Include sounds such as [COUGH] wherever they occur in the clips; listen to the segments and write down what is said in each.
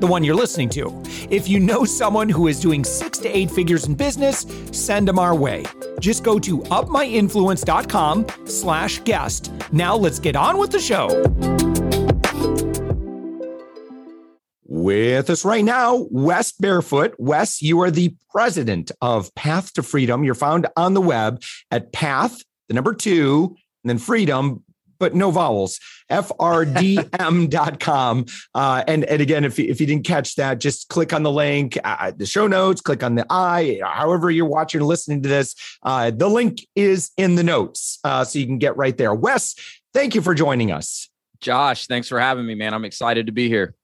the one you're listening to. If you know someone who is doing six to eight figures in business, send them our way. Just go to upmyinfluence.com slash guest. Now let's get on with the show. With us right now, Wes Barefoot. Wes, you are the president of Path to Freedom. You're found on the web at path, the number two, and then freedom, but no vowels, frdm.com. [LAUGHS] Uh, and, and again, if you, if you didn't catch that, just click on the link, uh, the show notes, click on the I, however you're watching or listening to this. Uh, the link is in the notes, uh, so you can get right there. Wes, thank you for joining us. Josh, thanks for having me, man. I'm excited to be here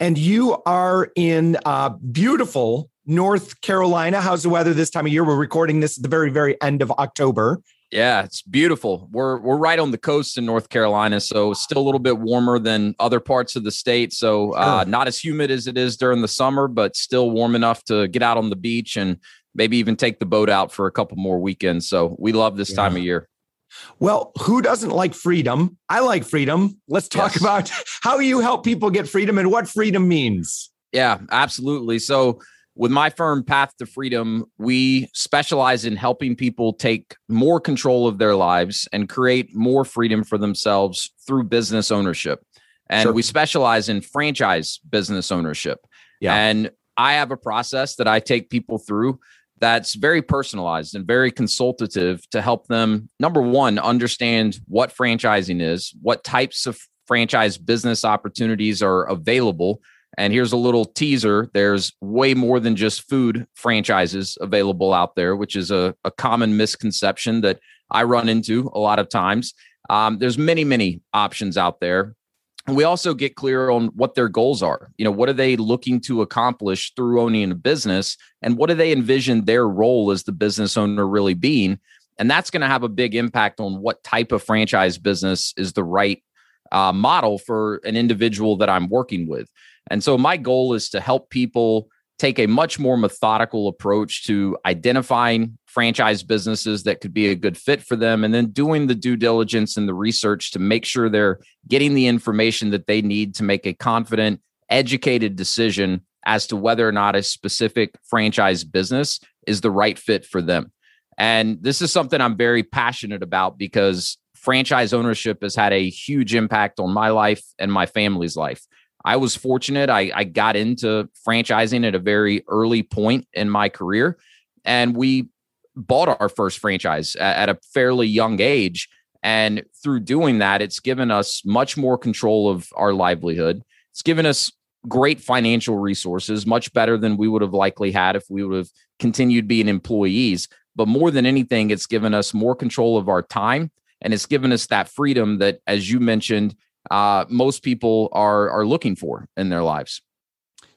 and you are in uh, beautiful North Carolina. How's the weather this time of year? We're recording this at the very, very end of October. Yeah, it's beautiful. We're we're right on the coast in North Carolina, so still a little bit warmer than other parts of the state. So uh, not as humid as it is during the summer, but still warm enough to get out on the beach and maybe even take the boat out for a couple more weekends. So we love this yeah. time of year. Well, who doesn't like freedom? I like freedom. Let's talk yes. about [LAUGHS] how you help people get freedom and what freedom means. Yeah, absolutely. So, with my firm Path to Freedom, we specialize in helping people take more control of their lives and create more freedom for themselves through business ownership. And sure. we specialize in franchise business ownership. Yeah. And I have a process that I take people through that's very personalized and very consultative to help them number one understand what franchising is what types of franchise business opportunities are available and here's a little teaser there's way more than just food franchises available out there which is a, a common misconception that i run into a lot of times um, there's many many options out there we also get clear on what their goals are. You know, what are they looking to accomplish through owning a business and what do they envision their role as the business owner really being? And that's going to have a big impact on what type of franchise business is the right uh, model for an individual that I'm working with. And so my goal is to help people take a much more methodical approach to identifying franchise businesses that could be a good fit for them and then doing the due diligence and the research to make sure they're getting the information that they need to make a confident educated decision as to whether or not a specific franchise business is the right fit for them. And this is something i'm very passionate about because franchise ownership has had a huge impact on my life and my family's life I was fortunate. I, I got into franchising at a very early point in my career, and we bought our first franchise at, at a fairly young age. And through doing that, it's given us much more control of our livelihood. It's given us great financial resources, much better than we would have likely had if we would have continued being employees. But more than anything, it's given us more control of our time and it's given us that freedom that, as you mentioned, uh, most people are are looking for in their lives.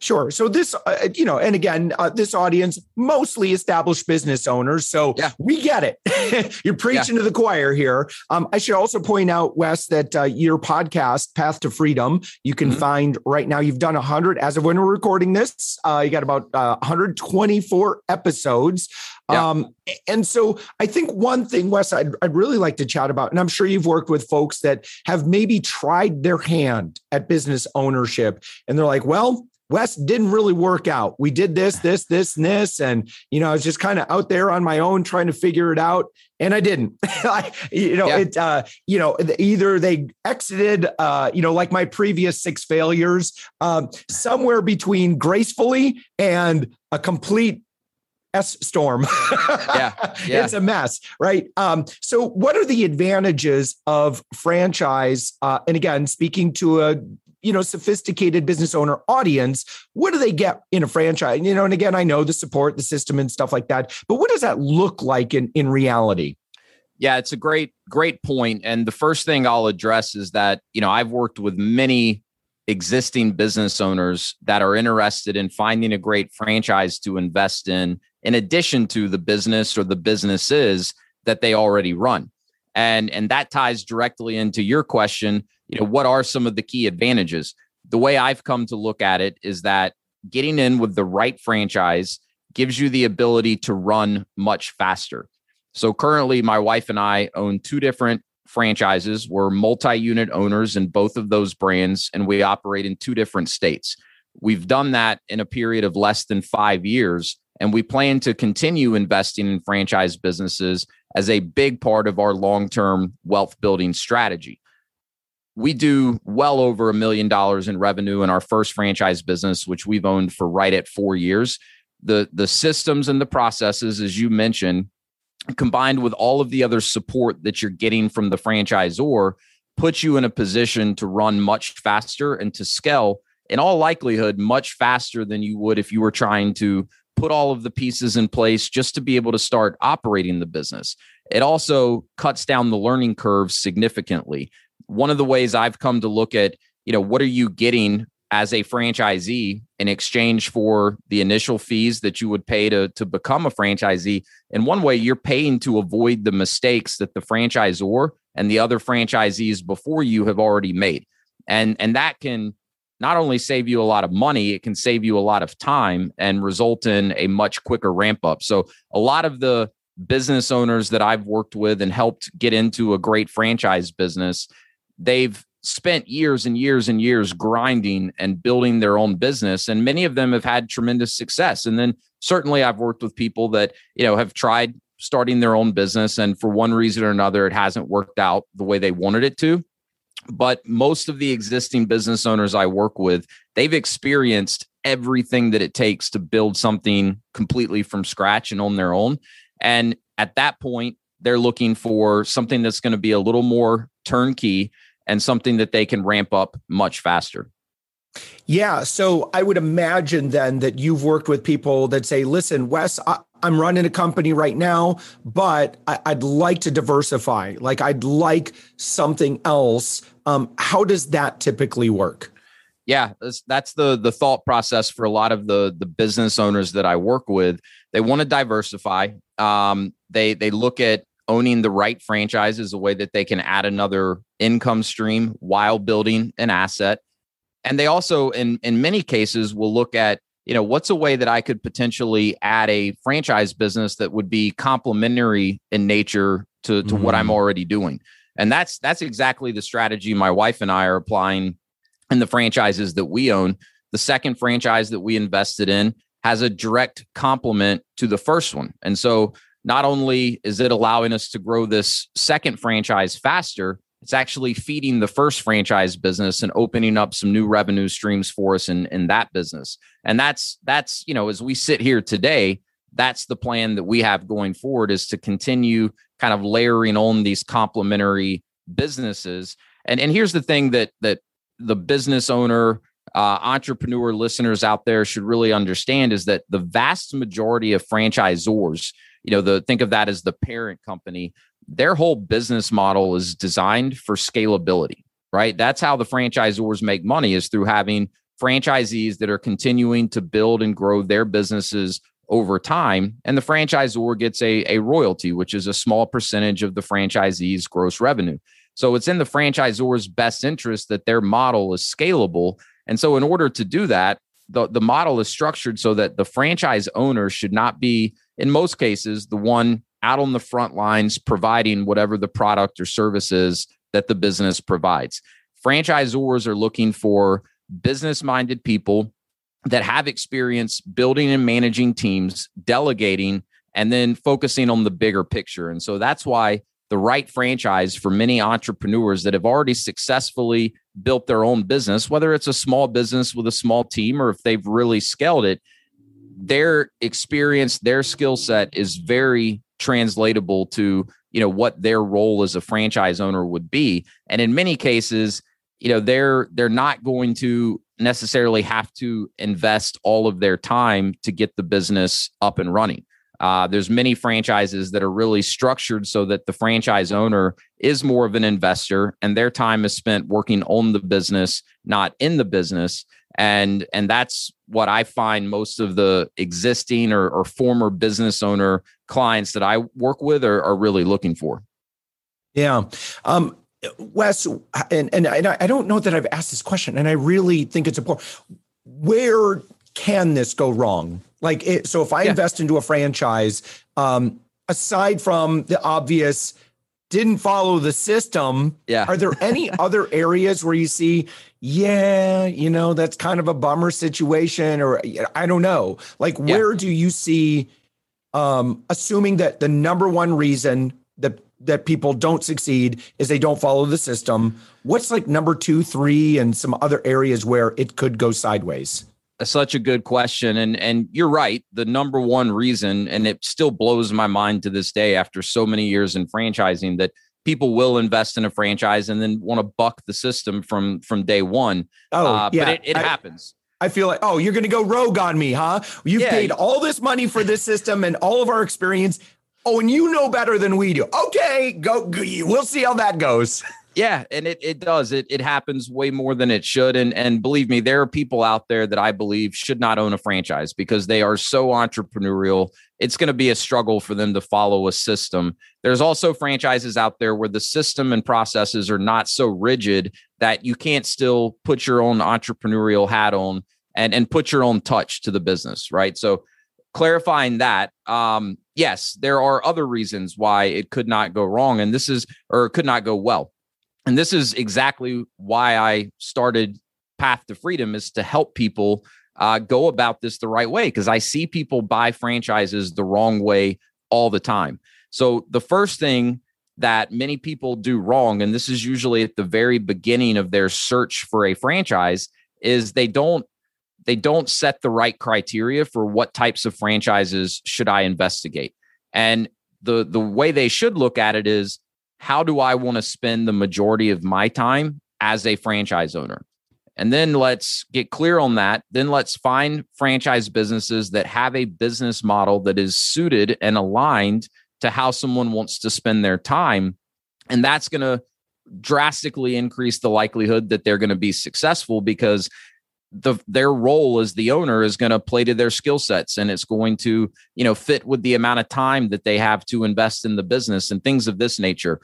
Sure. So this, uh, you know, and again, uh, this audience mostly established business owners. So yeah. we get it. [LAUGHS] You're preaching yeah. to the choir here. Um, I should also point out, Wes, that uh, your podcast, Path to Freedom, you can mm-hmm. find right now. You've done 100 as of when we're recording this. Uh, you got about 124 uh, episodes. Yeah. Um, and so I think one thing, Wes, I'd, I'd really like to chat about, and I'm sure you've worked with folks that have maybe tried their hand at business ownership, and they're like, well, Wes didn't really work out. We did this, this, this, and this. And, you know, I was just kind of out there on my own trying to figure it out. And I didn't. [LAUGHS] I, you know, yeah. it, uh, you know, either they exited, uh, you know, like my previous six failures, um, somewhere between gracefully and a complete S storm. [LAUGHS] yeah, yeah, it's a mess, right? Um, so, what are the advantages of franchise? Uh, and again, speaking to a you know sophisticated business owner audience what do they get in a franchise you know and again i know the support the system and stuff like that but what does that look like in in reality yeah it's a great great point and the first thing i'll address is that you know i've worked with many existing business owners that are interested in finding a great franchise to invest in, in addition to the business or the businesses that they already run. And, and that ties directly into your question. You know, what are some of the key advantages? The way I've come to look at it is that getting in with the right franchise gives you the ability to run much faster. So currently, my wife and I own two different franchises. We're multi unit owners in both of those brands, and we operate in two different states. We've done that in a period of less than five years, and we plan to continue investing in franchise businesses as a big part of our long term wealth building strategy. We do well over a million dollars in revenue in our first franchise business, which we've owned for right at four years. The, the systems and the processes, as you mentioned, combined with all of the other support that you're getting from the franchisor puts you in a position to run much faster and to scale in all likelihood much faster than you would if you were trying to put all of the pieces in place just to be able to start operating the business. It also cuts down the learning curve significantly. One of the ways I've come to look at, you know, what are you getting as a franchisee in exchange for the initial fees that you would pay to, to become a franchisee. In one way, you're paying to avoid the mistakes that the franchisor and the other franchisees before you have already made. And, and that can not only save you a lot of money, it can save you a lot of time and result in a much quicker ramp up. So, a lot of the business owners that I've worked with and helped get into a great franchise business, they've spent years and years and years grinding and building their own business and many of them have had tremendous success. And then certainly I've worked with people that you know have tried starting their own business and for one reason or another it hasn't worked out the way they wanted it to. But most of the existing business owners I work with they've experienced everything that it takes to build something completely from scratch and on their own. And at that point they're looking for something that's going to be a little more turnkey and something that they can ramp up much faster. Yeah. So I would imagine then that you've worked with people that say, listen, Wes, I, am running a company right now, but I, would like to diversify. Like I'd like something else. Um, how does that typically work? Yeah, that's, that's the the thought process for a lot of the the business owners that I work with. They want to diversify. Um, they they look at owning the right franchise is a way that they can add another income stream while building an asset. And they also, in, in many cases, will look at, you know, what's a way that I could potentially add a franchise business that would be complementary in nature to, to mm-hmm. what I'm mm-hmm. already doing. And that's that's exactly the strategy my wife and I are applying in the franchises that we own. The second franchise that we invested in has a direct complement to the first one. And so not only is it allowing us to grow this second franchise faster, it's actually feeding the first franchise business and opening up some new revenue streams for us in, in that business. And that's that's, you know, as we sit here today, that's the plan that we have going forward is to continue kind of layering on these complementary businesses. And and here's the thing that that the business owner uh, entrepreneur listeners out there should really understand is that the vast majority of franchisors you know the think of that as the parent company. Their whole business model is designed for scalability right? That's how the franchisors make money is through having franchisees that are continuing to build and grow their businesses over time. And the franchisor gets a, a royalty which is a small percentage of the franchisee's gross revenue. So it's in the franchisor's best interest that their model is scalable. And so in order to do that the, the model is structured so that the franchise owner should not be in most cases, the one out on the front lines providing whatever the product or service is that the business provides. Franchisors are looking for business minded people that have experience building and managing teams, delegating, and then focusing on the bigger picture. And so that's why the right franchise for many entrepreneurs that have already successfully built their own business, whether it's a small business with a small team or if they've really scaled it, their experience, their skill set is very translatable to you know what their role as a franchise owner would be. And in many cases you know they're they're not going to necessarily have to invest all of their time to get the business up and running. Uh, there's many franchises that are really structured so that the franchise owner is more of an investor and their time is spent working on the business not in the business and and that's what i find most of the existing or, or former business owner clients that i work with are, are really looking for. Yeah. Um wes and, and i don't know that i've asked this question and i really think it's important. Where can this go wrong? Like it, so if i yeah. invest into a franchise um aside from the obvious didn't follow the system. Yeah. Are there any [LAUGHS] other areas where you see, yeah, you know, that's kind of a bummer situation, or I don't know. Like, yeah. where do you see, um, assuming that the number one reason that that people don't succeed is they don't follow the system? What's like number two, three, and some other areas where it could go sideways? Such a good question and and you're right the number one reason and it still blows my mind to this day after so many years in franchising that people will invest in a franchise and then want to buck the system from from day one oh uh, yeah. but it, it I, happens I feel like, oh, you're going to go rogue on me, huh? You've yeah. paid all this money for this system and all of our experience. Oh, and you know better than we do. Okay, go. go we'll see how that goes. [LAUGHS] Yeah, and it it does. It it happens way more than it should. And and believe me, there are people out there that I believe should not own a franchise because they are so entrepreneurial. It's going to be a struggle for them to follow a system. There's also franchises out there where the system and processes are not so rigid that you can't still put your own entrepreneurial hat on and and put your own touch to the business, right? So clarifying that um yes there are other reasons why it could not go wrong and this is or could not go well and this is exactly why I started Path to Freedom is to help people uh, go about this the right way because I see people buy franchises the wrong way all the time. So the first thing that many people do wrong, and this is usually at the very beginning of their search for a franchise, is they don't they don't set the right criteria for what types of franchises should I investigate. And the the way they should look at it is how do I want to spend the majority of my time as a franchise owner? And then let's get clear on that. Then let's find franchise businesses that have a business model that is suited and aligned to how someone wants to spend their time. And that's going to drastically increase the likelihood that they're going to be successful because the their role as the owner is going to play to their skill sets and it's going to you know fit with the amount of time that they have to invest in the business and things of this nature.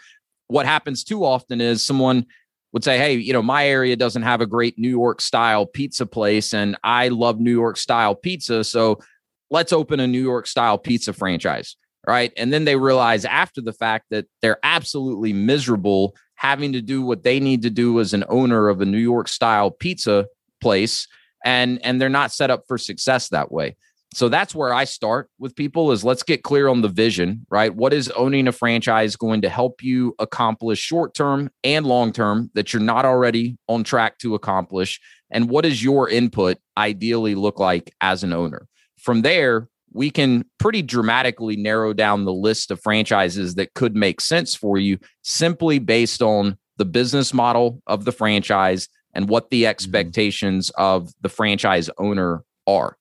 What happens too often is someone would say hey you know my area doesn't have a great new york style pizza place and i love new york style pizza so let's open a new york style pizza franchise right? And then they realize after the fact that they're absolutely miserable having to do what they need to do as an owner of a new york style pizza place and and they're not set up for success that way. So that's where i start with people is let's get clear on the vision right? What is owning a franchise going to help you accomplish short term and long term that you're not already on track to accomplish? And what does your input ideally look like as an owner? From there we can pretty dramatically narrow down the list of franchises that could make sense for you simply based on the business model of the franchise and what the mm-hmm. expectations mm-hmm. of the franchise owner are.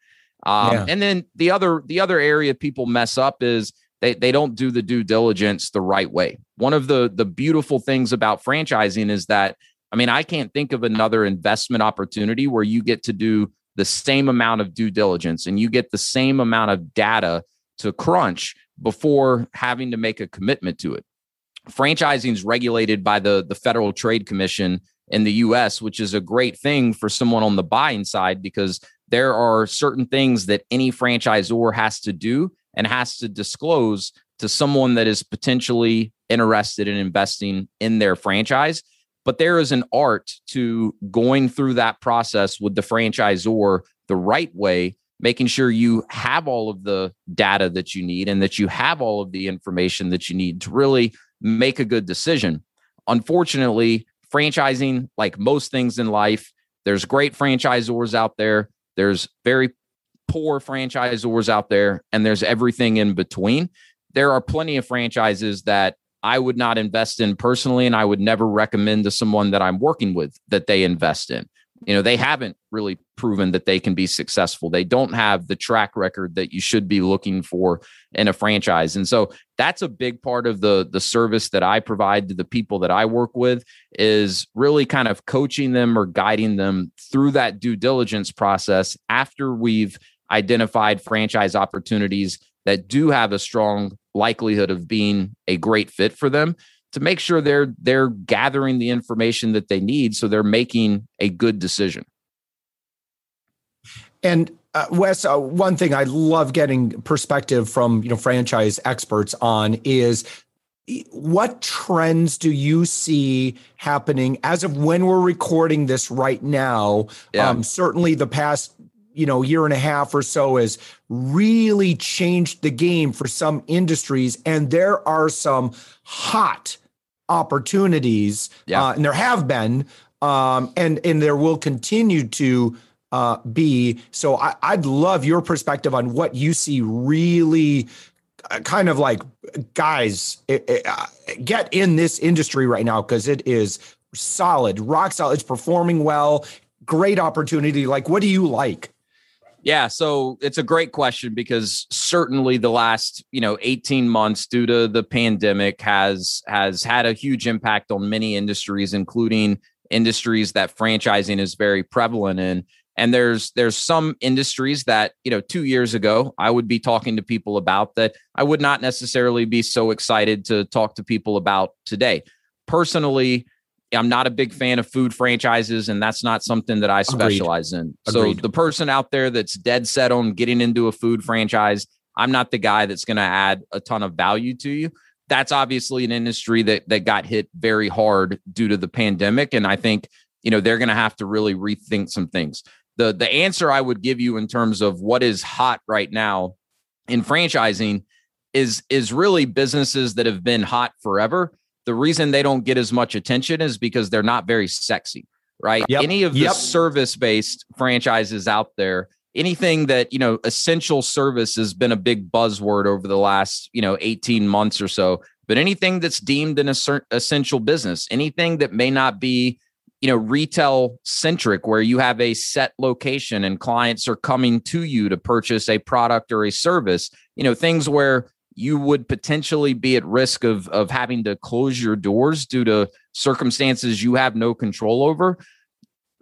Um, yeah. And then the other the other area people mess up is they they don't do the due diligence the right way. One of the the beautiful things about franchising is that I mean I can't think of another investment opportunity where you get to do the same amount of due diligence and you get the same amount of data to crunch before having to make a commitment to it. Franchising is regulated by the the Federal Trade Commission in the US, which is a great thing for someone on the buying side because there are certain things that any franchisor has to do and has to disclose to someone that is potentially interested in investing in their franchise. But there is an art to going through that process with the franchisor the right way, making sure you have all of the data that you need and that you have all of the information that you need to really make a good decision. Unfortunately, franchising, like most things in life, there's great franchisors out there. There's very poor franchisors out there, and there's everything in between. There are plenty of franchises that I would not invest in personally, and I would never recommend to someone that I'm working with that they invest in. You know, they haven't really proven that they can be successful. They don't have the track record that you should be looking for in a franchise. And so that's a big part of the the service that I provide to the people that I work with is really kind of coaching them or guiding them through that due diligence process after we've identified franchise opportunities that do have a strong likelihood of being a great fit for them to make sure they're they're gathering the information that they need so they're making a good decision. And uh, Wes, uh, one thing I love getting perspective from you know franchise experts on is what trends do you see happening as of when we're recording this right now? Yeah. Um, certainly, the past you know year and a half or so has really changed the game for some industries, and there are some hot opportunities, yeah. uh, and there have been, um, and and there will continue to uh, be. So I, I'd love your perspective on what you see really uh, kind of like guys it, it, uh, get in this industry right now because it is solid, rock solid. It's performing well, great opportunity. Like, what do you like? Yeah, so it's a great question because certainly the last, you know, 18 months due to the pandemic has has had a huge impact on many industries including industries that franchising is very prevalent in. And there's there's some industries that, you know, 2 years ago I would be talking to people about that I would not necessarily be so excited to talk to people about today. Personally, I'm not a big fan of food franchises, and that's not something that I specialize Agreed. in. Agreed. So the person out there that's dead set on getting into a food franchise, I'm not the guy that's going to add a ton of value to you. That's obviously an industry that that got hit very hard due to the pandemic, and I think you know they're going to have to really rethink some things. the The answer I would give you in terms of what is hot right now in franchising is is really businesses that have been hot forever the reason they don't get as much attention is because they're not very sexy, right? Yep. Any of the yep. service based franchises out there, anything that, you know, essential service has been a big buzzword over the last, you know, 18 months or so. But anything that's deemed an essential business, anything that may not be, you know, retail centric, where you have a set location and clients are coming to you to purchase a product or a service, you know, things where you would potentially be at risk of of having to close your doors due to circumstances you have no control over.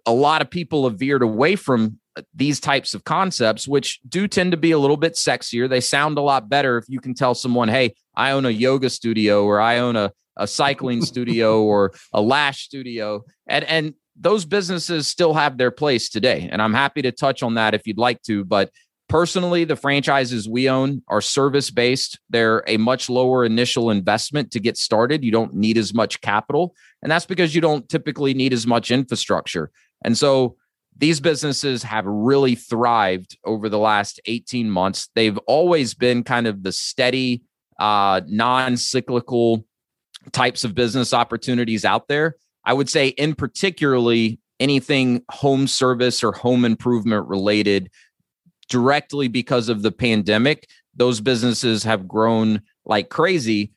A lot of people have veered away from uh, these types of concepts which do tend to be a little bit sexier. They sound a lot better if you can tell someone hey i own a yoga studio or i own a, a cycling [LAUGHS] studio or a lash studio and and those businesses still have their place today and i'm happy to touch on that if you'd like to but Personally, the franchises we own are service based. They're a much lower initial investment to get started. You don't need as much capital. And that's because you don't typically need as much infrastructure. And so these businesses have really thrived over the last 18 months. They've always been kind of the steady, uh, non cyclical types of business opportunities out there. I would say, in particularly, anything home service or home improvement related directly because of the pandemic, those businesses have grown like crazy.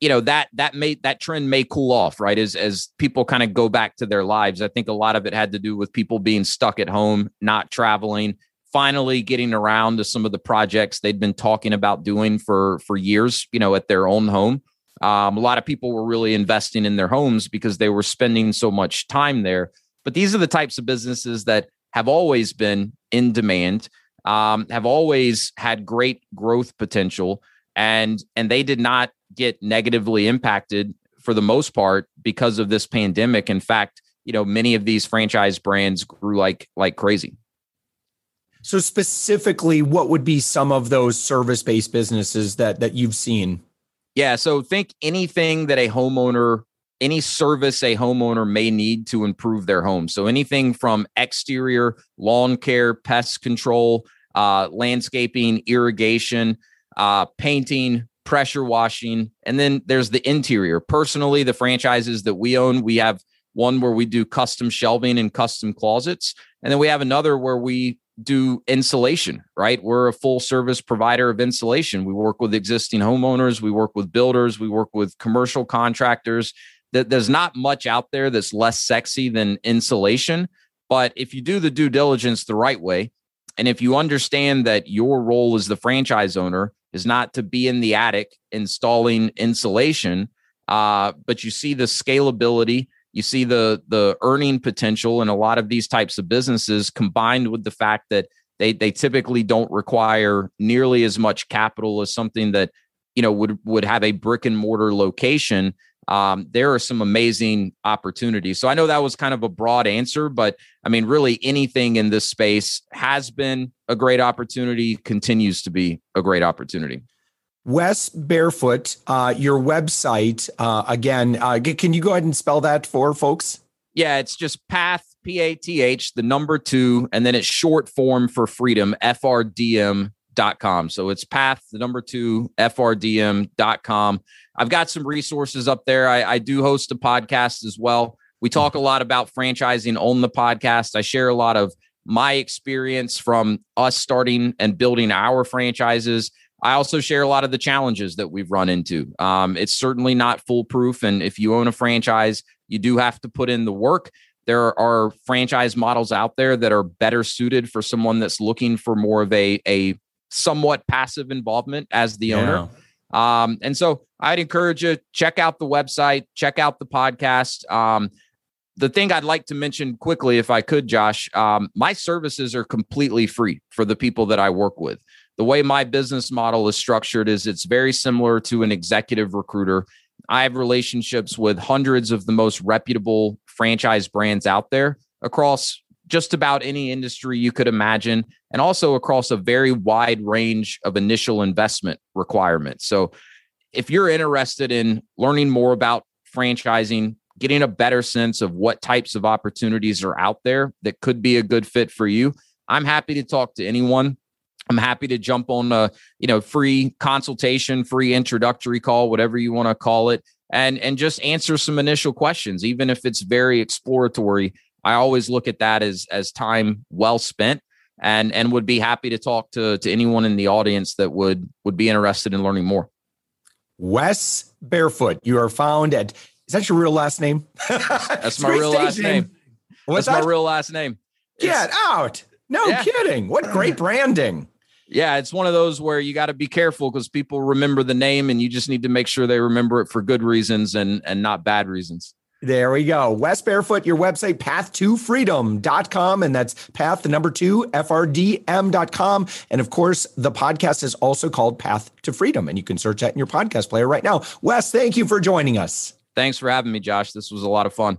You know, that that may that trend may cool off, right? As as people kind of go back to their lives. I think a lot of it had to do with people being stuck at home, not traveling, finally getting around to some of the projects they'd been talking about doing for for years, you know, at their own home. Um, a lot of people were really investing in their homes because they were spending so much time there. But these are the types of businesses that have always been in demand um, have always had great growth potential, and and they did not get negatively impacted for the most part because of this pandemic. In fact, you know, many of these franchise brands grew like like crazy. So specifically, what would be some of those service-based businesses that that you've seen? Yeah, so think anything that a homeowner any service a homeowner may need to improve their home. So anything from exterior lawn care, pest control, uh, landscaping, irrigation, uh, painting, pressure washing, and then there's the interior. Personally, the franchises that we own, we have one where we do custom shelving and custom closets, and then we have another where we do insulation, right? We're a full service provider of insulation. We work with existing homeowners, we work with builders, we work with commercial contractors, there's not much out there that's less sexy than insulation, But if you do the due diligence the right way, and if you understand that your role as the franchise owner is not to be in the attic installing insulation, uh, but you see the scalability, you see the the earning potential in a lot of these types of businesses, combined with the fact that they they typically don't require nearly as much capital as something that you know would would have a brick and mortar location um, there are some amazing opportunities. So I know that was kind of a broad answer, but I mean, really anything in this space has been a great opportunity, continues to be a great opportunity. Wes Barefoot, uh, your website, uh, again, uh, can you go ahead and spell that for folks? Yeah, it's just Path, P A T H, the number two, and then it's short form for freedom, F R D M dot com. So it's path, the number two, FRDM dot com. I've got some resources up there. I, I do host a podcast as well. We talk a lot about franchising on the podcast. I share a lot of my experience from us starting and building our franchises. I also share a lot of the challenges that we've run into. Um, it's certainly not foolproof. And if you own a franchise, you do have to put in the work. There are franchise models out there that are better suited for someone that's looking for more of a, a somewhat passive involvement as the yeah. owner. Um, and so I'd encourage you check out the website, check out the podcast. Um, the thing I'd like to mention quickly, if I could, Josh, um, my services are completely free for the people that I work with. The way my business model is structured is it's very similar to an executive recruiter. I have relationships with hundreds of the most reputable franchise brands out there across just about any industry you could imagine, and also across a very wide range of initial investment requirements. So, if you're interested in learning more about franchising, getting a better sense of what types of opportunities are out there that could be a good fit for you, I'm happy to talk to anyone. I'm happy to jump on a you know free consultation, free introductory call, whatever you want to call it, and and just answer some initial questions, even if it's very exploratory I always look at that as as time well spent and and would be happy to talk to to anyone in the audience that would would be interested in learning more. Wes Barefoot, you are found at is that your real last name? That's [LAUGHS] my real last name. What's That's that? my real last name. Get it's, out. No yeah. kidding. What great branding. Yeah, it's one of those where you got to be careful because people remember the name and you just need to make sure they remember it for good reasons and and not bad reasons. There we go. Wes Barefoot, your website, path2freedom.com. And that's path, the number two, FRDM.com. And of course, the podcast is also called Path to Freedom. And you can search that in your podcast player right now. Wes, thank you for joining us. Thanks for having me, Josh. This was a lot of fun.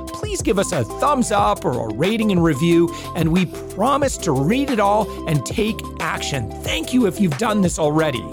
Please give us a thumbs up or a rating and review, and we promise to read it all and take action. Thank you if you've done this already.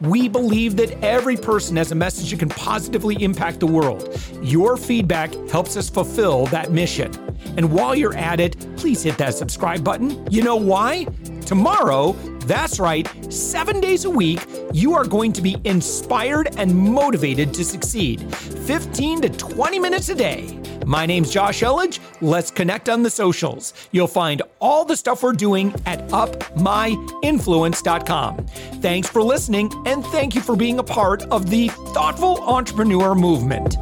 We believe that every person has a message that can positively impact the world. Your feedback helps us fulfill that mission. And while you're at it, please hit that subscribe button. You know why? Tomorrow, That's right, seven days a week, you are going to be inspired and motivated to succeed. 15 to 20 minutes a day. My name's Josh Elledge. Let's connect on the socials. You'll find all the stuff we're doing at upmyinfluence.com. Thanks for listening, and thank you for being a part of the thoughtful entrepreneur movement.